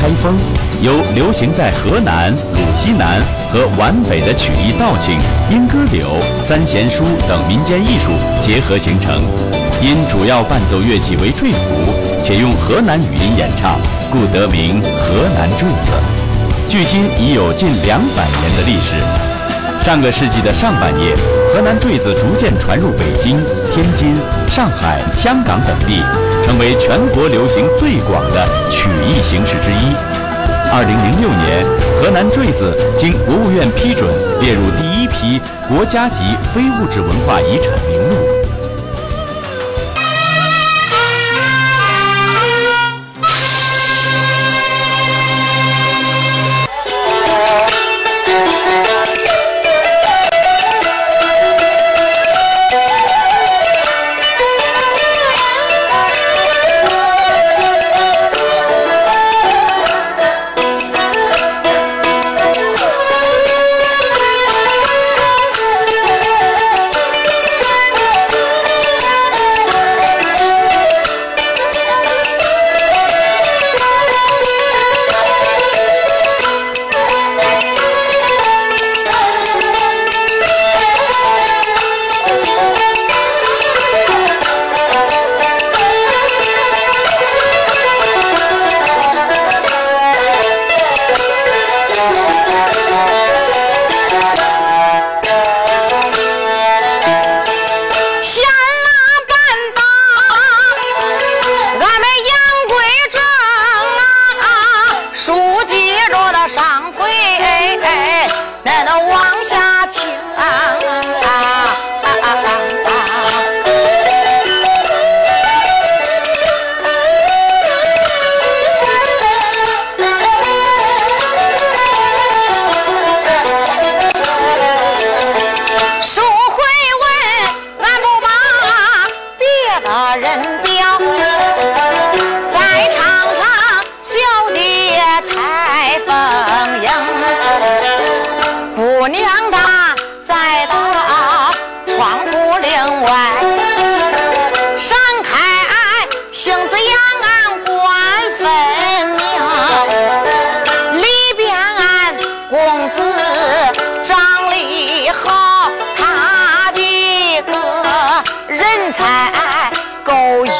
开封，由流行在河南、鲁西南和皖北的曲艺道庆、莺歌柳、三弦书等民间艺术结合形成。因主要伴奏乐器为坠胡，且用河南语音演唱，故得名河南坠子。距今已有近两百年的历史。上个世纪的上半叶，河南坠子逐渐传入北京、天津、上海、香港等地。成为全国流行最广的曲艺形式之一。二零零六年，河南坠子经国务院批准列入第一批国家级非物质文化遗产名录。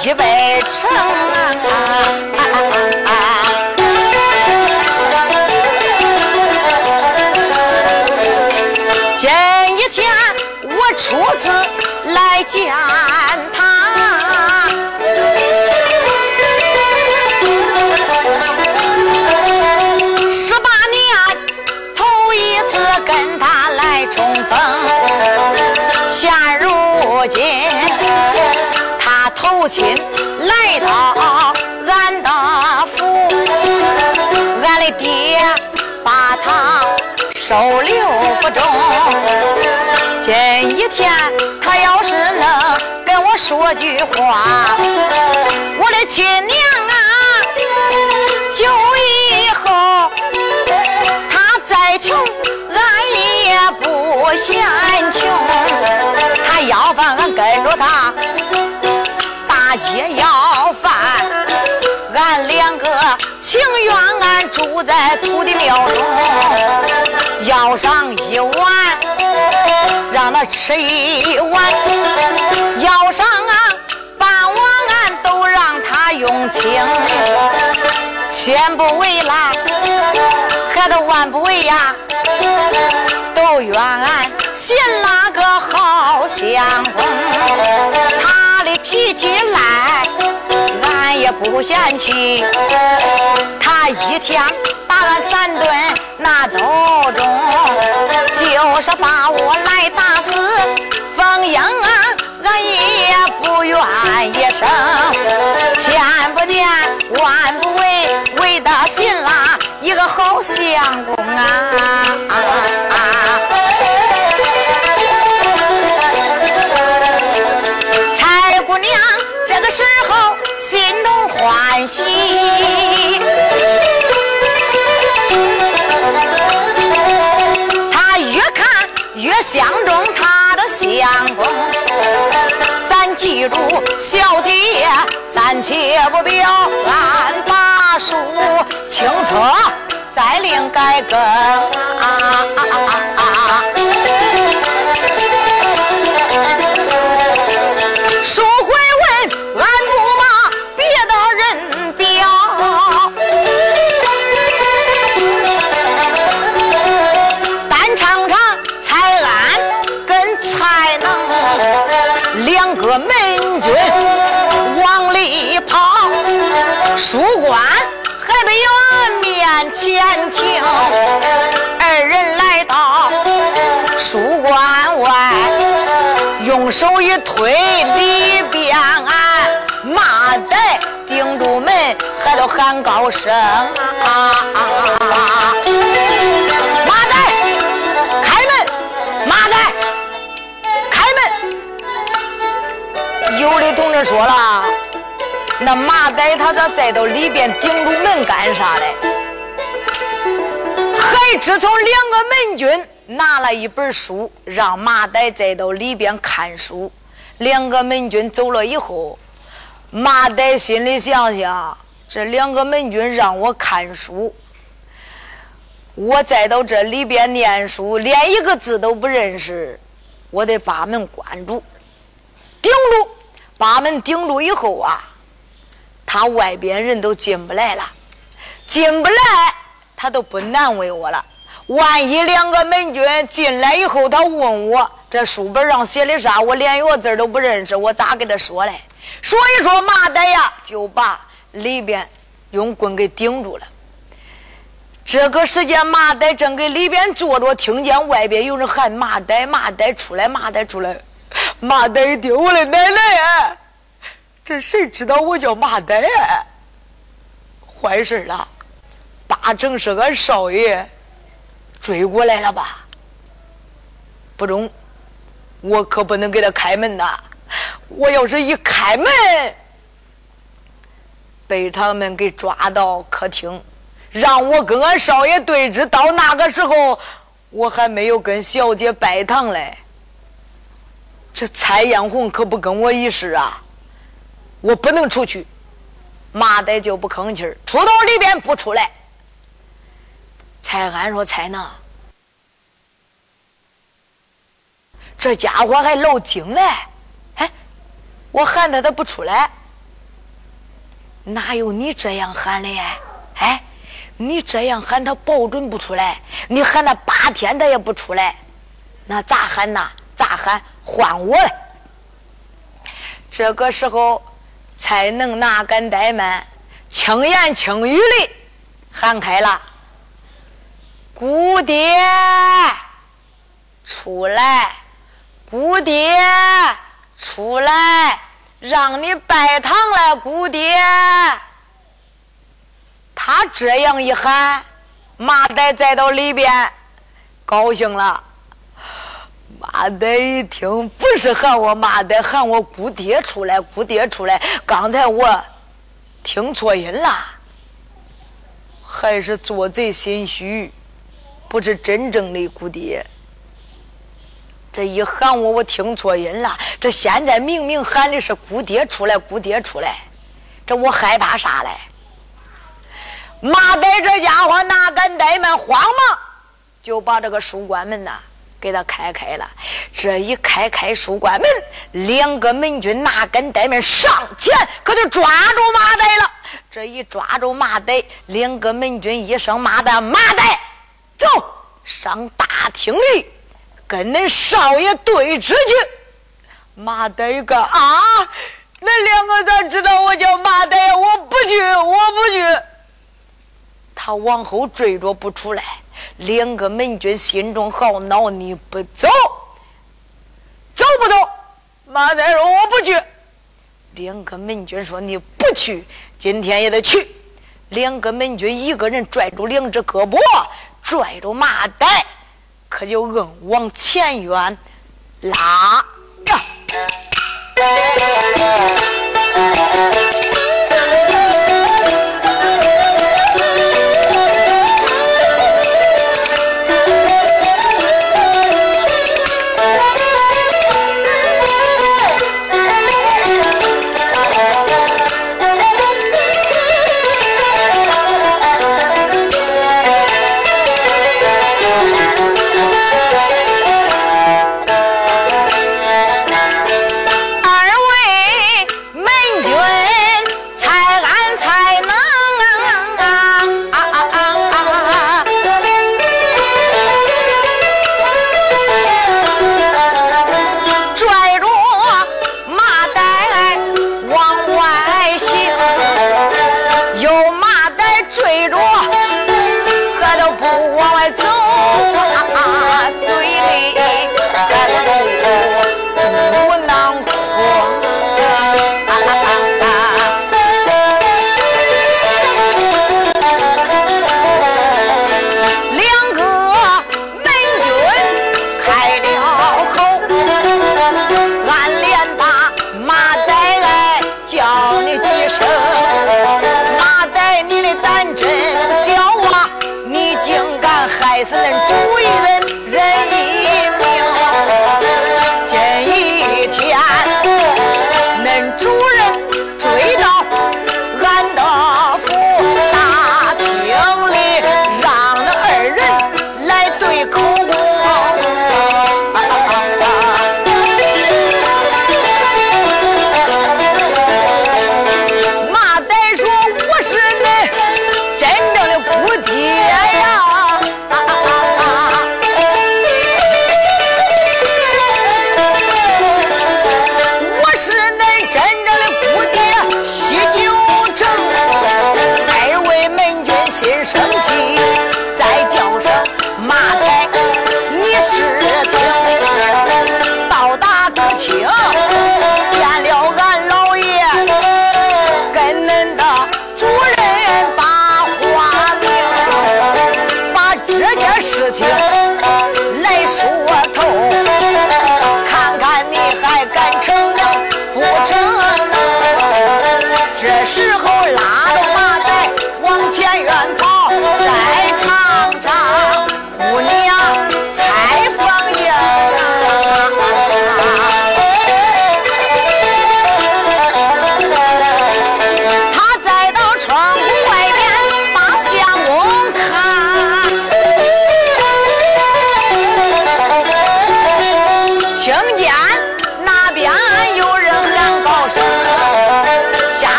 西北城啊中。今一天他要是能跟我说句话，我的亲娘啊，就以后他再穷，俺也不嫌穷。他要饭，俺跟着他。大街要饭，俺两个情愿俺住在土地庙中，吃一碗；要上啊半碗，俺都让他用清。千不为来，还得万不为呀，都怨俺嫌那个好相公。他的。脾气赖，俺也不嫌弃。他一天打俺三顿那都中，就是把我来打声。千不念，万不为，为的心啦，一个好相公啊。时候心中欢喜，他越看越相中他的相公。记住，小姐。暂且不表，俺把书清册再另改更。书军往里跑，书官还没有面前听，二人来到书馆外，用手一推，里边俺马岱顶住门，还都喊高声啊！说了，那马代他咋再到里边顶住门干啥嘞？还只从两个门军拿了一本书，让马代再到里边看书。两个门军走了以后，马代心里想想：这两个门军让我看书，我再到这里边念书，连一个字都不认识，我得把门关住，顶住。把门顶住以后啊，他外边人都进不来了，进不来。他都不难为我了。万一两个门军进来以后，他问我这书本上写的啥，我连一个字都不认识，我咋跟他说嘞？所以说马代呀，就把里边用棍给顶住了。这个时间，马代正给里边坐着，听见外边有人喊马代，马代出来，马代出来。马袋丢了，奶奶呀，这谁知道我叫马代呀？坏事了。八成是俺少爷追过来了吧？不中，我可不能给他开门呐！我要是一开门，被他们给抓到客厅，让我跟俺少爷对峙。到那个时候，我还没有跟小姐拜堂嘞。这蔡艳红可不跟我一世啊！我不能出去。马代就不吭气儿，出到里边不出来。蔡安说：“蔡能，这家伙还老精嘞！哎，我喊他，他不出来。哪有你这样喊的？哎，你这样喊他，保准不出来。你喊他八天，他也不出来。那咋喊呐？咋喊？换我！这个时候，才能哪敢怠慢，轻言轻语的喊开了。”姑爹，出来！姑爹，出来！让你拜堂了，姑爹。他这样一喊，麻袋再到里边，高兴了。马代一听，不是喊我马代，喊我姑爹出来，姑爹出来。刚才我听错音了，还是做贼心虚。不是真正的姑爹，这一喊我，我听错音了。这现在明明喊的是姑爹出来，姑爹出来，这我害怕啥嘞？马代这家伙哪敢怠慢，慌忙就把这个书关门呐给他开开了。这一开开书馆门，两个门军哪敢怠慢，上前可就抓住马岱了。这一抓住马岱，两个门军一声骂的马岱。走上大厅里，跟恁少爷对峙去。马代个啊，恁两个咋知道我叫马代？我不去，我不去。他往后追着不出来，两个门军心中好恼，你不走，走不走？马代说我不去。两个门军说你不去，今天也得去。两个门军一个人拽住两只胳膊。拽住马袋，可就硬往前院拉呀！每一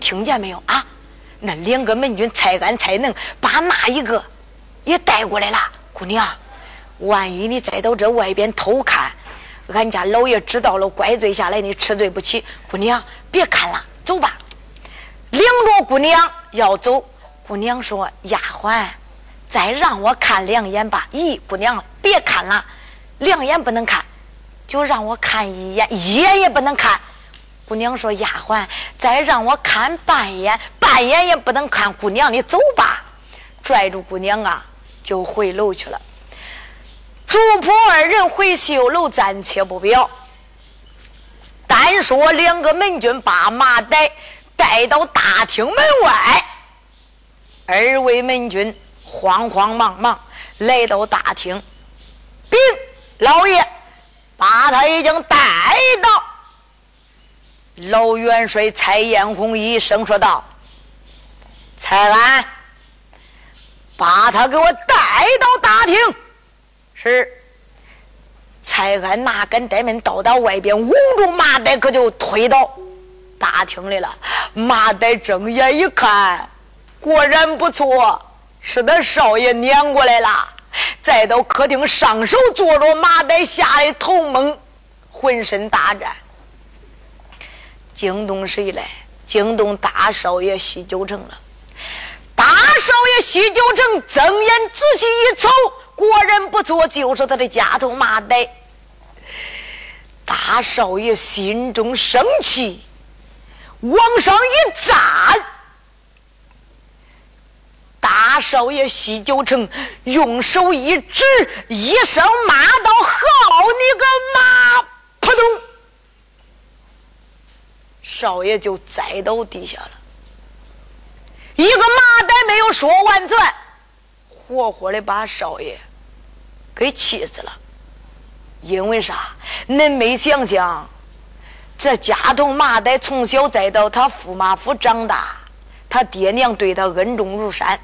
听见没有啊？那两个门军才干才能把那一个也带过来了，姑娘。万一你再到这外边偷看，俺家老爷知道了，怪罪下来，你吃罪不起。姑娘，别看了，走吧。领着姑娘要走，姑娘说：“丫鬟，再让我看两眼吧。”咦，姑娘，别看了，两眼不能看，就让我看一眼，一眼也不能看。姑娘说：“丫鬟，再让我看半眼，半眼也不能看。”姑娘，你走吧。拽住姑娘啊，就回楼去了。主仆二人回绣楼，暂且不表。单说两个门军把马带带到大厅门外，二位门军慌慌忙忙来到大厅，禀老爷，把他已经带到。老元帅蔡彦红一声说道：“蔡安，把他给我带到大厅。”是。蔡安哪敢怠慢，到达外边，捂住马袋，可就推到大厅里了。马袋睁眼一看，果然不错，是他少爷撵过来了。再到客厅上手坐着，马袋吓得头蒙，浑身打颤。惊动谁来？惊动大少爷西九城了。大少爷西九城睁眼仔细一瞅。果然不错，就是他的家头马呆。大少爷心中生气，往上一站。大少爷西九城用手一指，一声骂道：“好你个马！”扑通，少爷就栽到地下了。一个麻袋没有说完全，活活的把少爷。给气死了，因为啥？恁没想想，这家头麻袋从小栽到他驸马府长大，他爹娘对他恩重如山，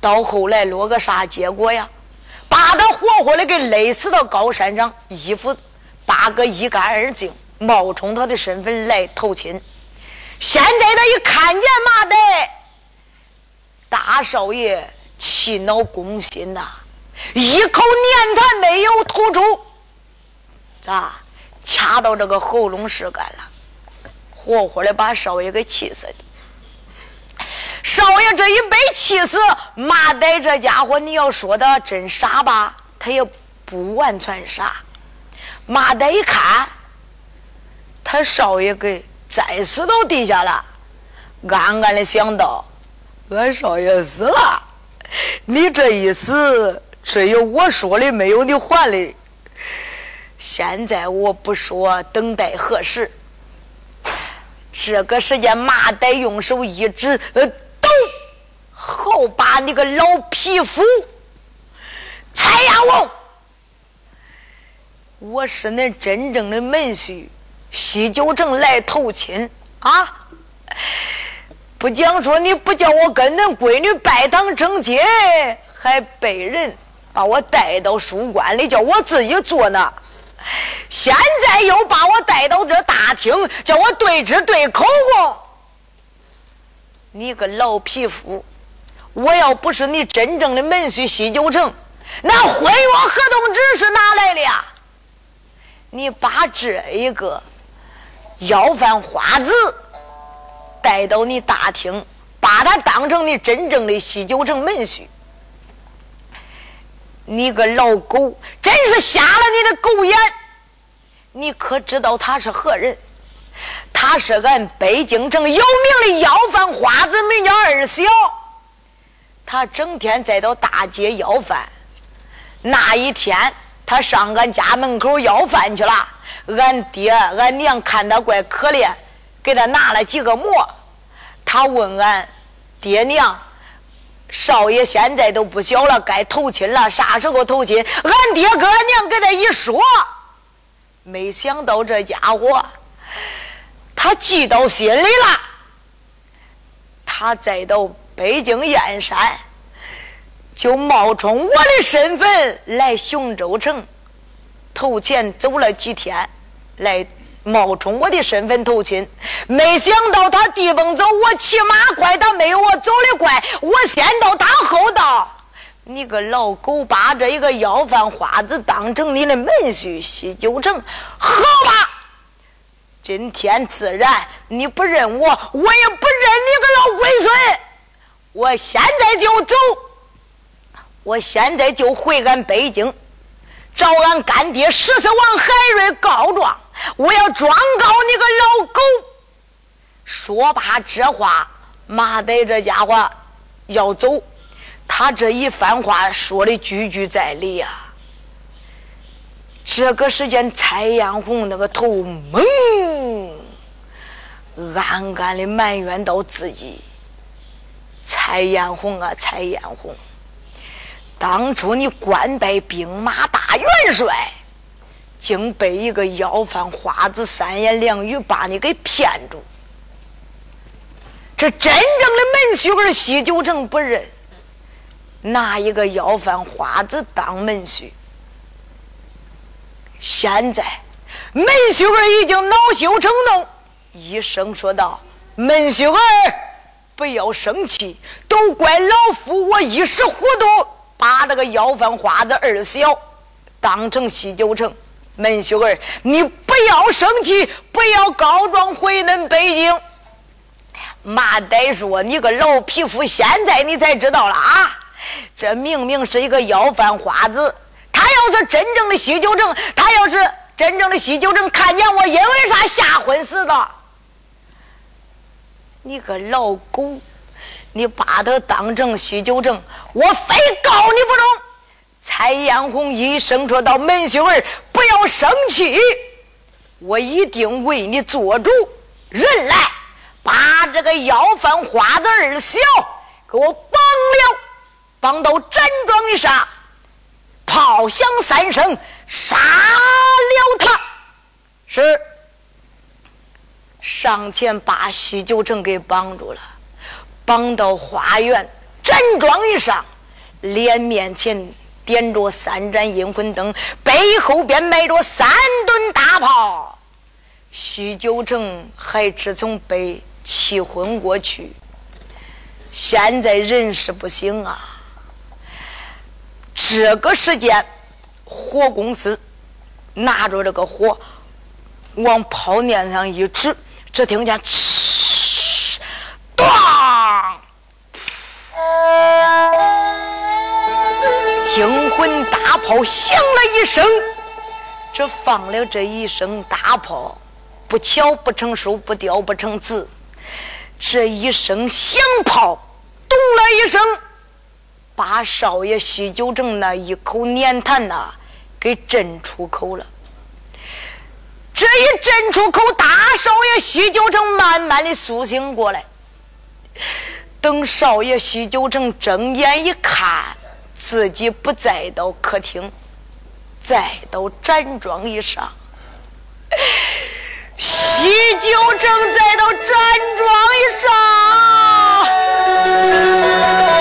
到后来落个啥结果呀？把他活活的给勒死到高山上，衣服扒个一干二净，冒充他的身份来投亲。现在他一看见马呆，大少爷气恼攻心呐！一口粘痰没有吐出，咋掐到这个喉咙是干了，活活的把少爷给气死的。少爷这一被气死，马呆这家伙，你要说他真傻吧，他也不完全傻。马呆一看，他少爷给栽死到地下了，暗暗的想到：俺少爷死了，你这一死。只有我说的，没有你还的。现在我不说，等待何时？这个时间，马呆用手一指，呃，抖，好把你个老匹夫，蔡亚王，我是恁真正的门婿，西九城来投亲啊！不讲说你不叫我跟恁闺女拜堂成亲，还被人。把我带到书馆里，叫我自己做呢。现在在又把我带到这大厅，叫我对质对口供。你个老匹夫！我要不是你真正的门婿西九城，那婚约合同纸是哪来的呀？你把这一个要饭花子带到你大厅，把他当成你真正的西九城门婿，你个老狗，真是瞎了你的狗眼！你可知道他是何人？他是俺北京城有名的要饭花子，名叫二小。他整天在到大街要饭。那一天，他上俺家门口要饭去了。俺爹、俺娘看他怪可怜，给他拿了几个馍。他问俺爹娘：“少爷现在都不小了，该投亲了，啥时候投亲？”俺爹跟俺娘给他一说，没想到这家伙。他记到心里了。他再到北京燕山，就冒充我的身份来雄州城投钱，走了几天，来冒充我的身份投亲。没想到他地蹦走，我骑马快，他没有我走的快。我先到，他后到。你个老狗，把这一个要饭花子当成你的门婿，西九城，好吧？今天自然你不认我，我也不认你个老龟孙。我现在就走，我现在就回俺北京，找俺干爹十四王海瑞告状。我要状告你个老狗。说罢这话，马仔这家伙要走，他这一番话说的句句在理呀。这个时间，蔡艳红那个头蒙。暗暗的埋怨到自己：“蔡艳红啊，蔡艳红，当初你官拜兵马大元帅，竟被一个要饭花子三言两语把你给骗住。这真正的门婿儿西九城不认，拿一个要饭花子当门婿。现在门婿儿已经恼羞成怒。”一声说道：“门婿儿，不要生气，都怪老夫我一时糊涂，把这个要饭花子二小当成西九城门秀儿。你不要生气，不要告状回恁北京。”马呆说：“你个老匹夫，现在你才知道了啊！这明明是一个要饭花子，他要是真正的西九城，他要是真正的西九城，看见我因为啥吓昏死的？”你个老狗，你把他当成西九城，我非告你不中！蔡艳红一声说道：“门秀儿，不要生气，我一定为你做主。人来，把这个要饭花子二小给我绑了，绑到毡庄上，炮响三声，杀了他。”是。上前把西九城给绑住了，绑到花园毡庄一上，脸面前点着三盏阴魂灯，背后边埋着三吨大炮。西九城还只从被气昏过去，现在人事不行啊。这个时间，火公司拿着这个火往炮面上一指。只听见“呲”“当”，惊魂大炮响了一声。这放了这一声大炮，不巧不成书，不雕不成字。这一声响炮，咚了一声，把少爷西九城那一口粘痰呐，给震出口了。这一震出口，大少爷西九城慢慢的苏醒过来。等少爷许久成睁眼一看，自己不再到客厅，再到毡庄一上。许久正在到毡庄一上。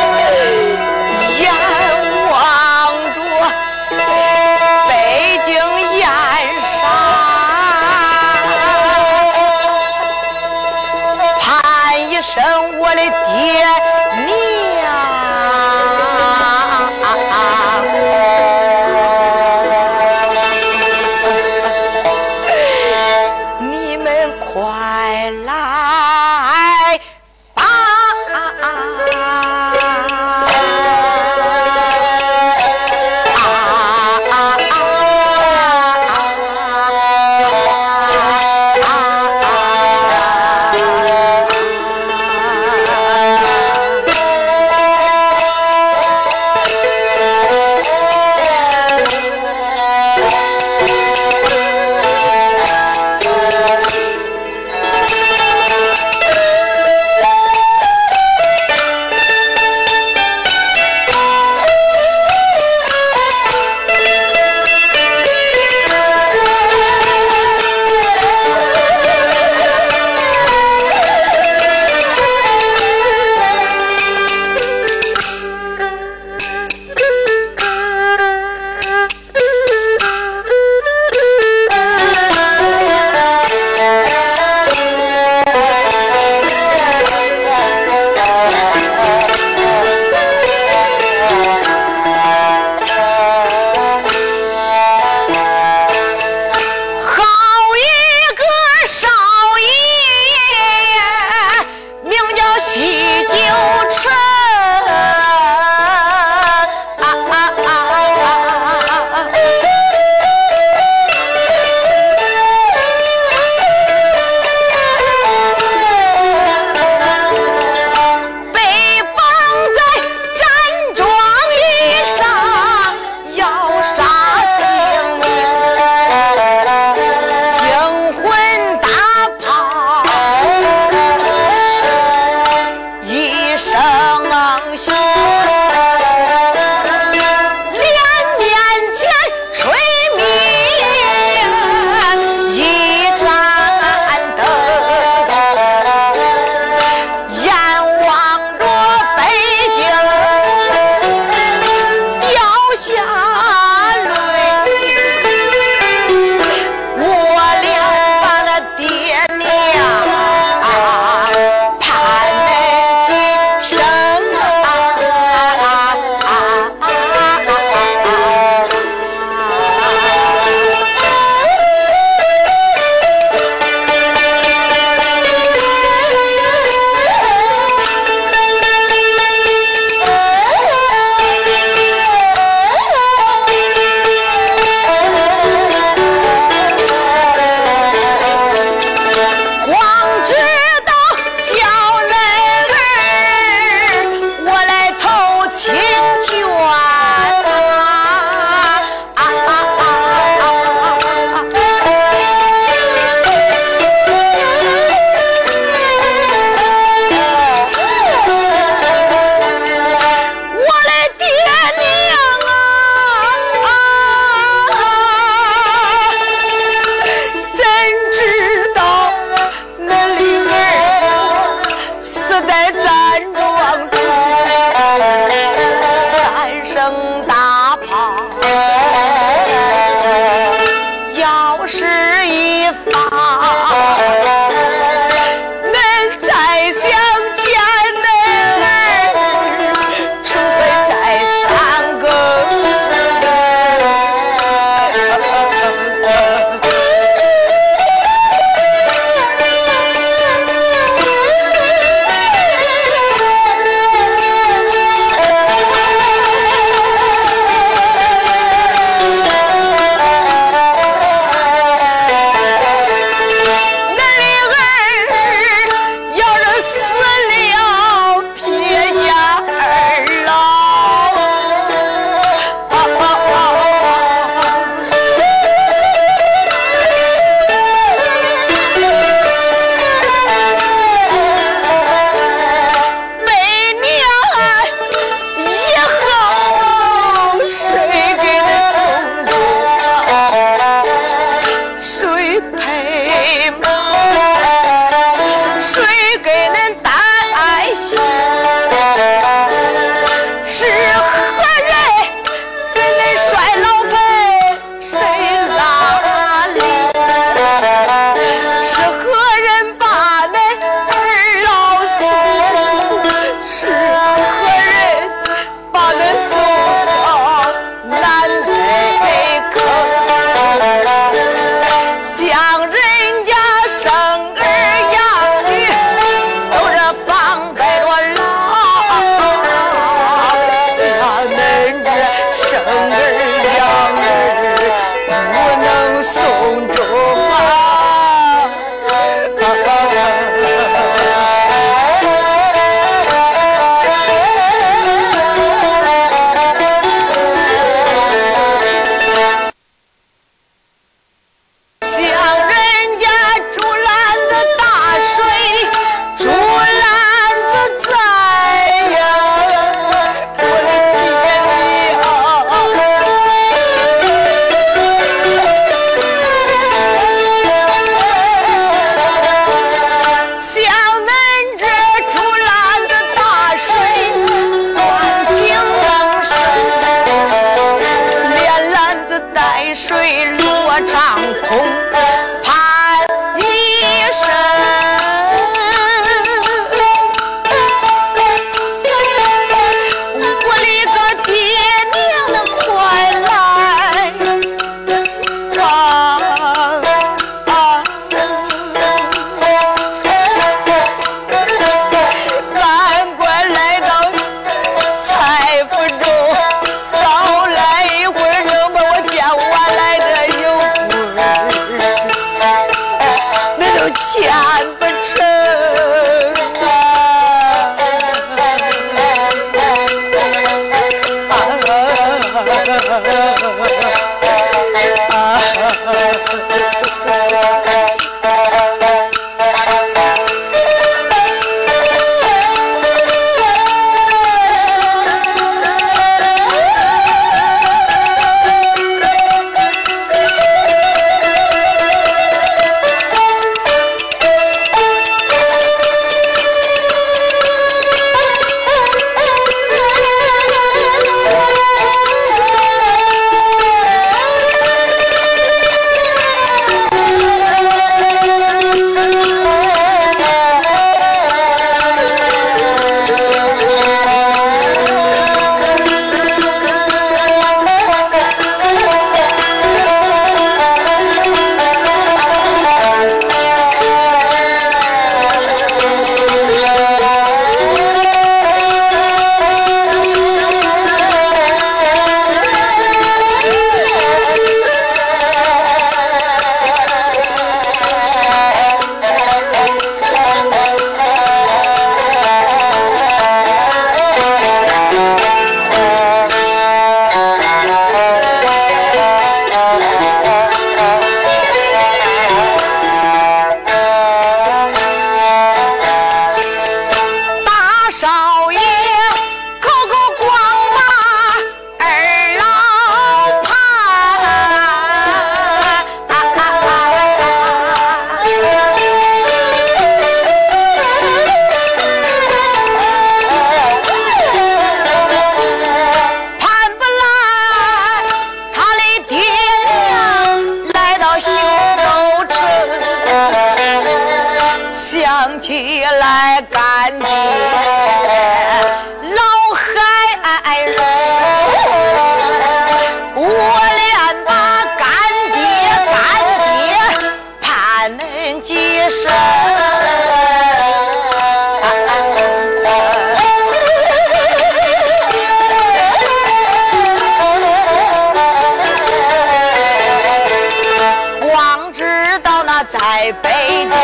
在北京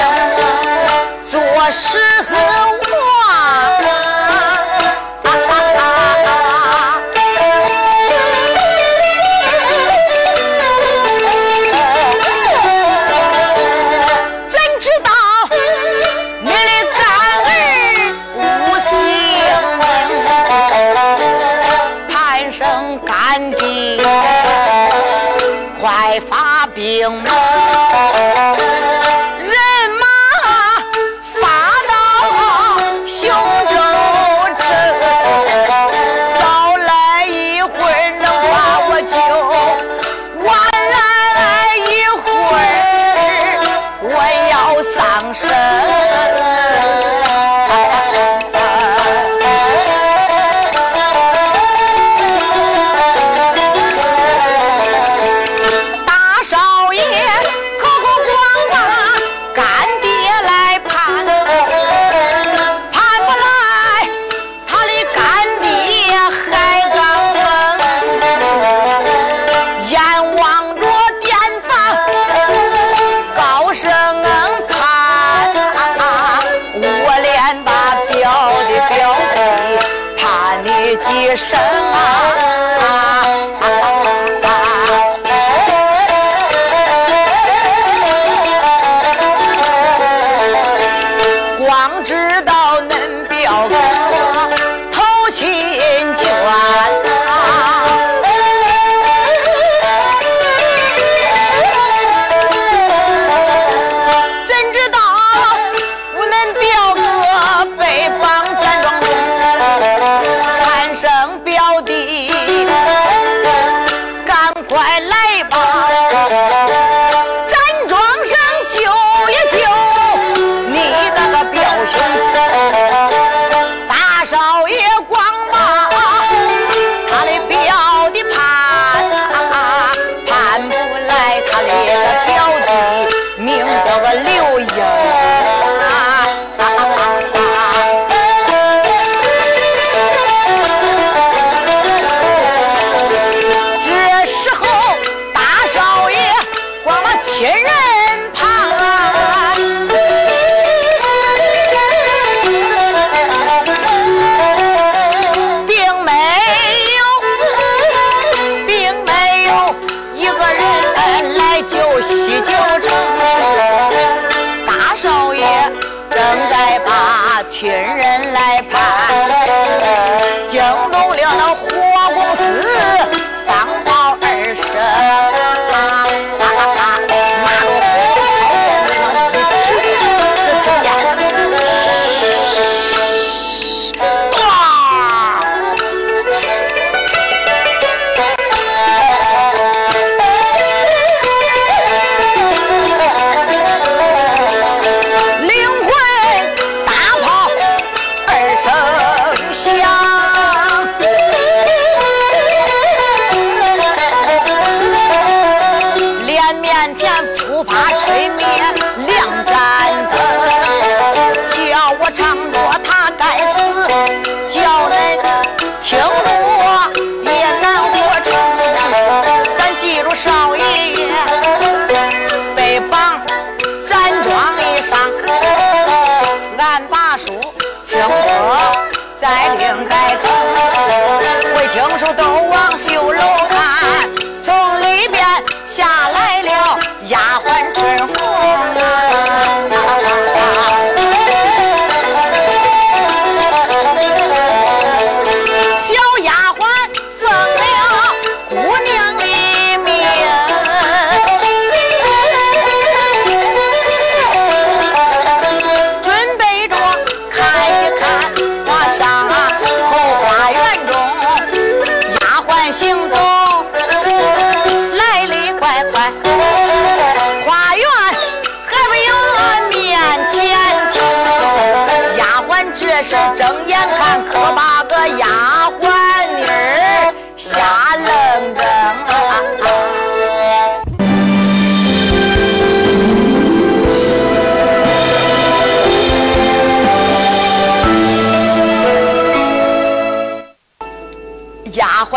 做狮子。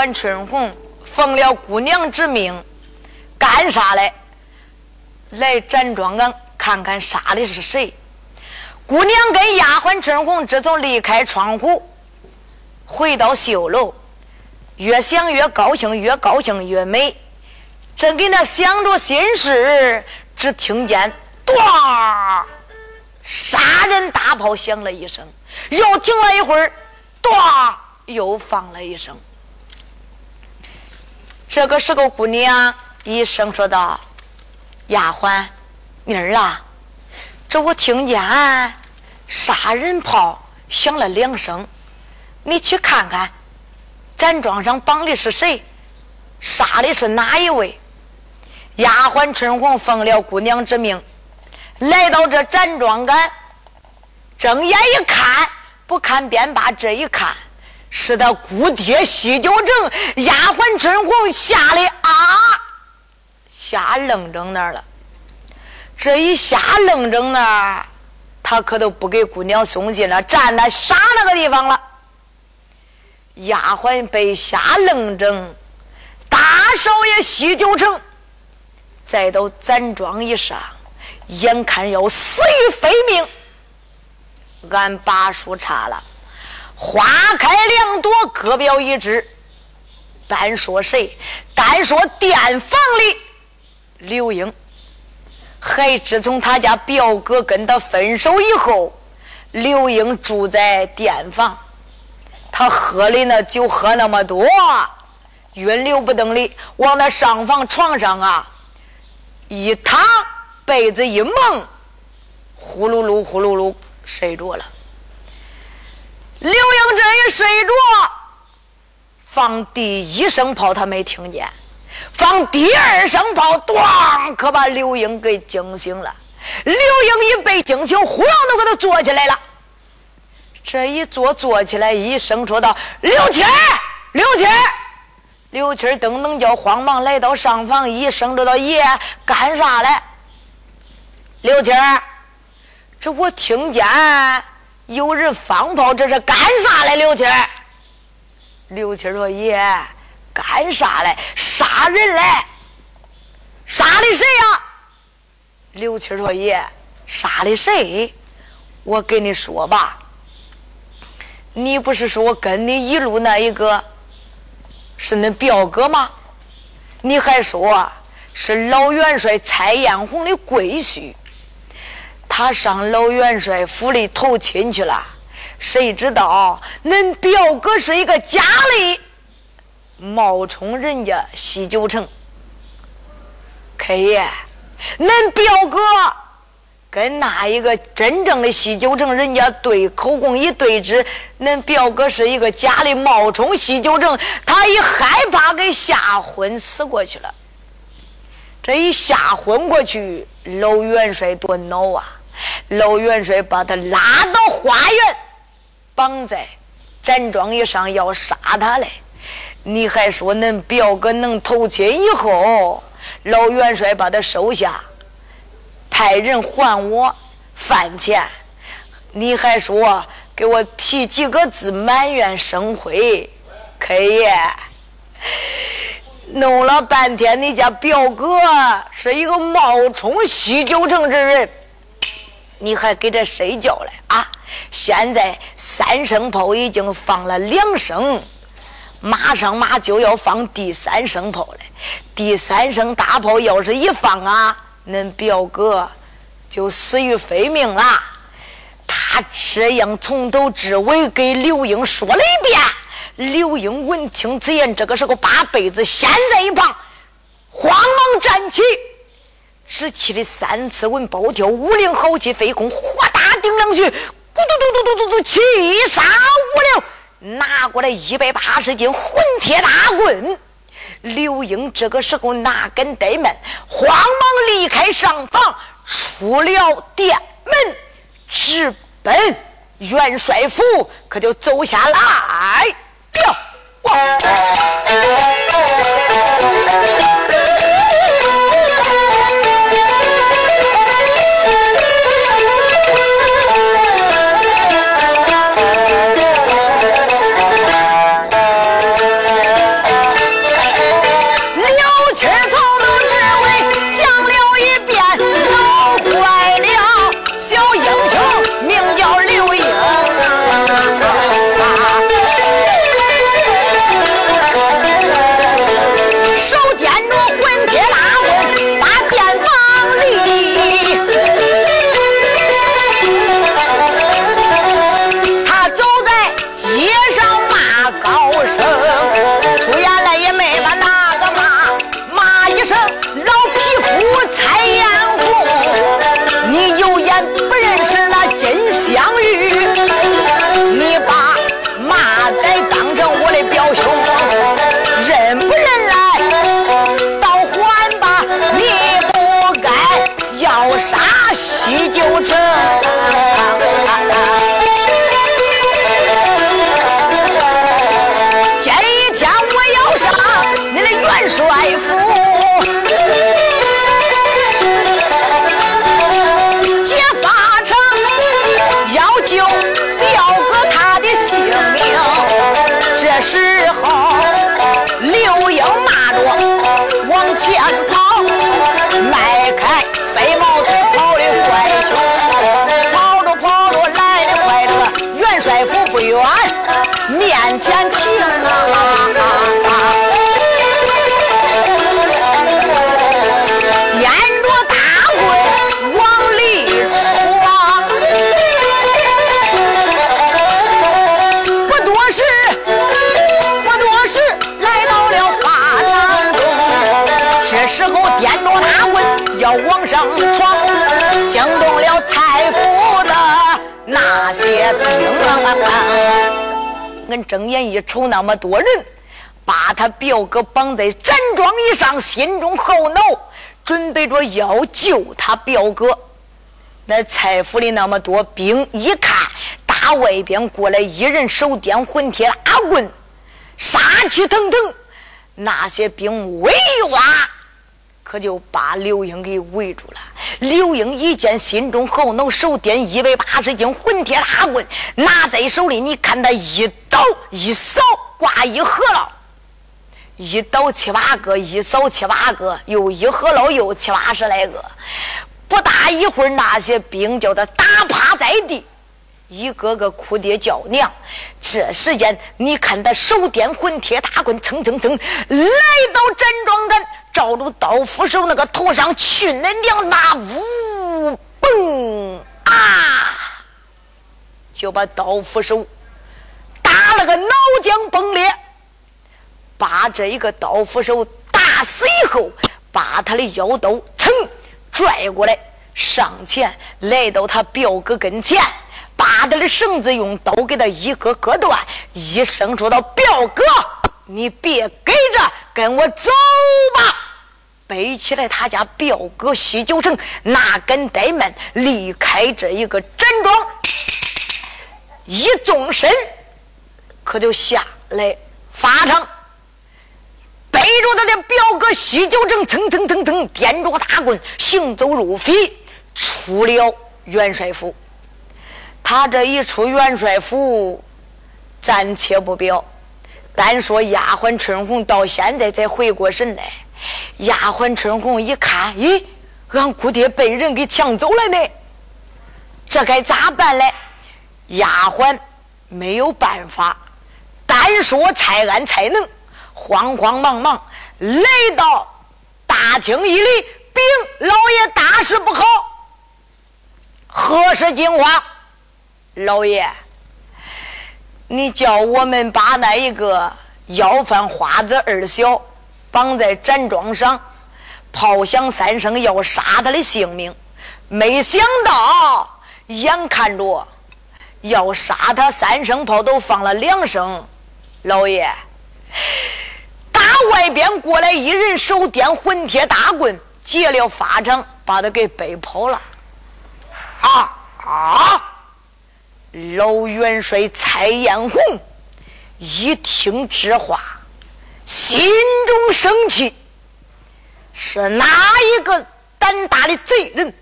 还春红奉了姑娘之命，干啥来？来站庄岗看看杀的是谁。姑娘跟丫鬟春红自从离开窗户，回到绣楼，越想越高兴，越高兴越美。正给那想着心事，只听见“咚”，杀人大炮响了一声，又停了一会儿，“咚”，又放了一声。这个时候，姑娘一声说道：“丫鬟，妮儿啊，这我听见杀人炮响了两声，你去看看，站桩上绑的是谁？杀的是哪一位？”丫鬟春红奉了姑娘之命，来到这站桩杆，睁眼一看，不看便罢，这一看。是他姑爹西九城丫鬟春红吓得啊，吓愣怔那儿了。这一吓愣怔那儿，他可都不给姑娘送信了，站在傻那个地方了。丫鬟被吓愣怔，大少爷西九城再到咱庄一上，眼看要死于非命，俺把书查了。花开两朵，各表一枝。单说谁？单说店房里刘英。还自从他家表哥跟他分手以后，刘英住在店房，他喝的那酒喝那么多，晕流不等的，往那上房床上啊一躺，被子一蒙，呼噜噜呼噜噜睡着了。刘英这一睡着，放第一声炮他没听见，放第二声炮，咣，可把刘英给惊醒了。刘英一被惊醒，忽然都给他坐起来了。这一坐，坐起来，一声说道：“刘七，刘七，刘七，噔噔叫，慌忙来到上房，一声说道：爷，干啥嘞？刘七，这我听见。”有人放炮，这是干啥嘞？刘七刘七说：“爷，干啥嘞？杀人嘞！杀的谁呀？”刘七说：“爷，杀的谁？我跟你说吧，你不是说跟你一路那一个是恁表哥吗？你还说是老元帅蔡艳红的闺婿。”他上老元帅府里投亲去了，谁知道恁表哥是一个假的冒充人家西九城。K 爷，恁表哥跟那一个真正的西九城人家对口供一对质，恁表哥是一个假的冒充西九城，他一害怕给吓昏死过去了。这一吓昏过去，老元帅多恼啊！老元帅把他拉到花园。绑在站桩椅上要杀他嘞！你还说恁表哥能投亲以后，老元帅把他收下，派人还我饭钱。你还说给我提几个字埋怨生辉，可以？弄了半天，你家表哥是一个冒充西九城之人，你还给这谁叫来啊？现在三声炮已经放了两声，马上马就要放第三声炮了。第三声大炮要是一放啊，恁表哥就死于非命了。他这样从头至尾给刘英说了一遍。刘英闻听此言，这个时候把被子掀在一旁，慌忙站起，只气的三次文包跳，五灵豪气飞空，豁打顶两句。咕嘟嘟嘟嘟嘟嘟，七杀五灵，拿过来一百八十斤混铁大棍。刘英这个时候哪敢怠慢，慌忙离开上房，出了店门，直奔元帅府，可就走下来了。俺睁眼一瞅，那么多人把他表哥绑在站桩椅上，心中后恼，准备着要救他表哥。那蔡府里那么多兵，一看大外边过来一人手掂混铁大棍，杀气腾腾，那些兵威哇。可就把刘英给围住了。刘英一见，心中后恼，手掂一百八十斤混铁大棍，拿在手里。你看他一倒一扫，挂一合了，一倒七八个，一扫七八个，又一合了，又七八十来个。不大一会儿，那些兵叫他打趴在地，一个个哭爹叫娘。这时间，你看他手掂混铁大棍，蹭蹭蹭来到站桩杆。照着刀斧手那个头上去那两大呜嘣啊！就把刀斧手打了个脑浆崩裂，把这一个刀斧手打死以后，把他的腰刀噌拽过来，上前来到他表哥跟前，把他的绳子用刀给他一个割断，一声说道：“表哥，你别给着，跟我走吧。”背起来他家表哥西九城，哪敢怠慢，离开这一个站庄，一纵身，可就下来法场，背着他的表哥西九城，蹭蹭蹭蹭，掂着个大棍，行走如飞，出了元帅府。他这一出元帅府，暂且不表，单说丫鬟春红到现在才回过神来。丫鬟春红一看，咦，俺姑爹被人给抢走了呢，这该咋办嘞？丫鬟没有办法，单说蔡安才能，慌慌忙忙来到大厅一里，禀老爷大事不好，何事惊慌？老爷，你叫我们把那一个要饭花子二小。绑在毡桩上，炮响三声，要杀他的性命。没想到，眼看着要杀他三声炮，都放了两声。老爷，打外边过来一人，手掂混铁大棍，劫了法场，把他给背跑了。啊啊！老元帅蔡艳红一听这话。心中生气，是哪一个胆大的贼人？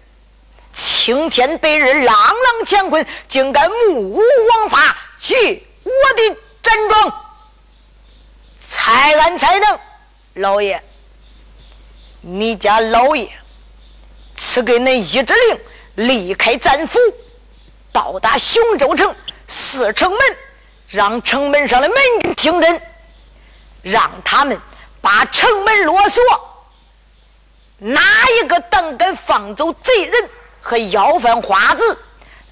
青天白日，朗朗乾坤，竟敢目无王法，去我的战庄！蔡安才能，老爷，你家老爷赐给恁一指令，离开战府，到达雄州城四城门，让城门上的门军听阵。让他们把城门落锁，哪一个胆敢放走贼人和要饭花子，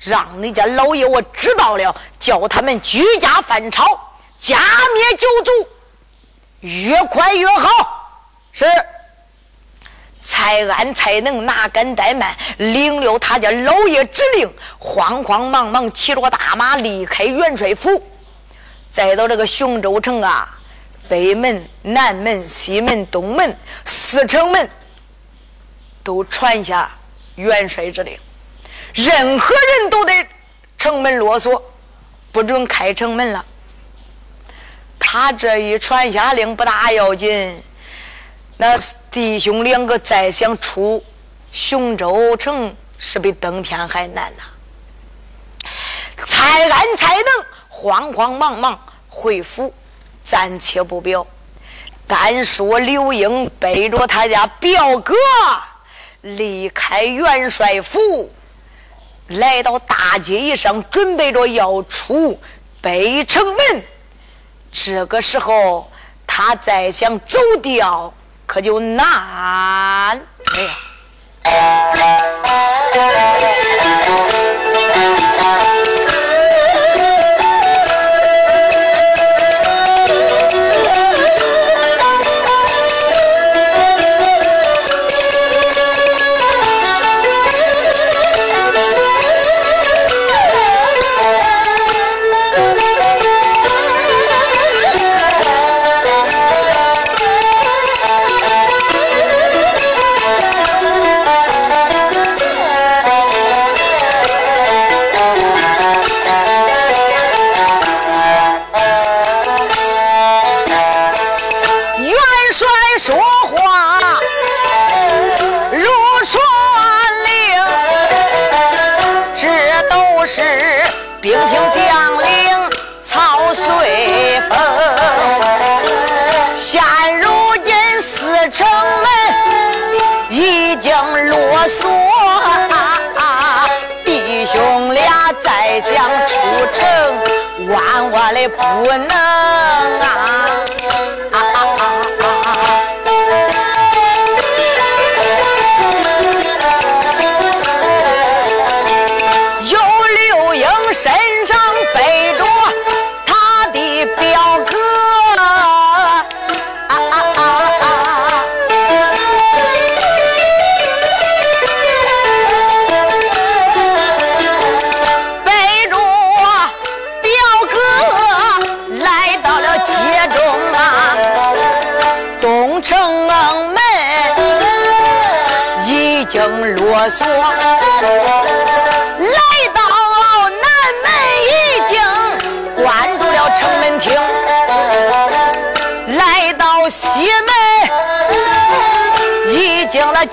让你家老爷我知道了，叫他们举家翻抄，家灭九族，越快越好。是蔡安才能哪敢怠慢，领了他家老爷指令，慌慌忙忙骑着大马离开元帅府，再到这个雄州城啊。北门、南门、西门、东门四城门都传下元帅之令，任何人都得城门啰嗦，不准开城门了。他这一传下令不大要紧，那弟兄两个再想出雄州城是比登天还难呐。蔡安才能慌慌忙忙回府。暂且不表，单说刘英背着他家表哥离开元帅府，来到大街以上，准备着要出北城门。这个时候，他再想走掉，可就难。哎呀不能来到南门已经关住了城门厅，来到西门已经了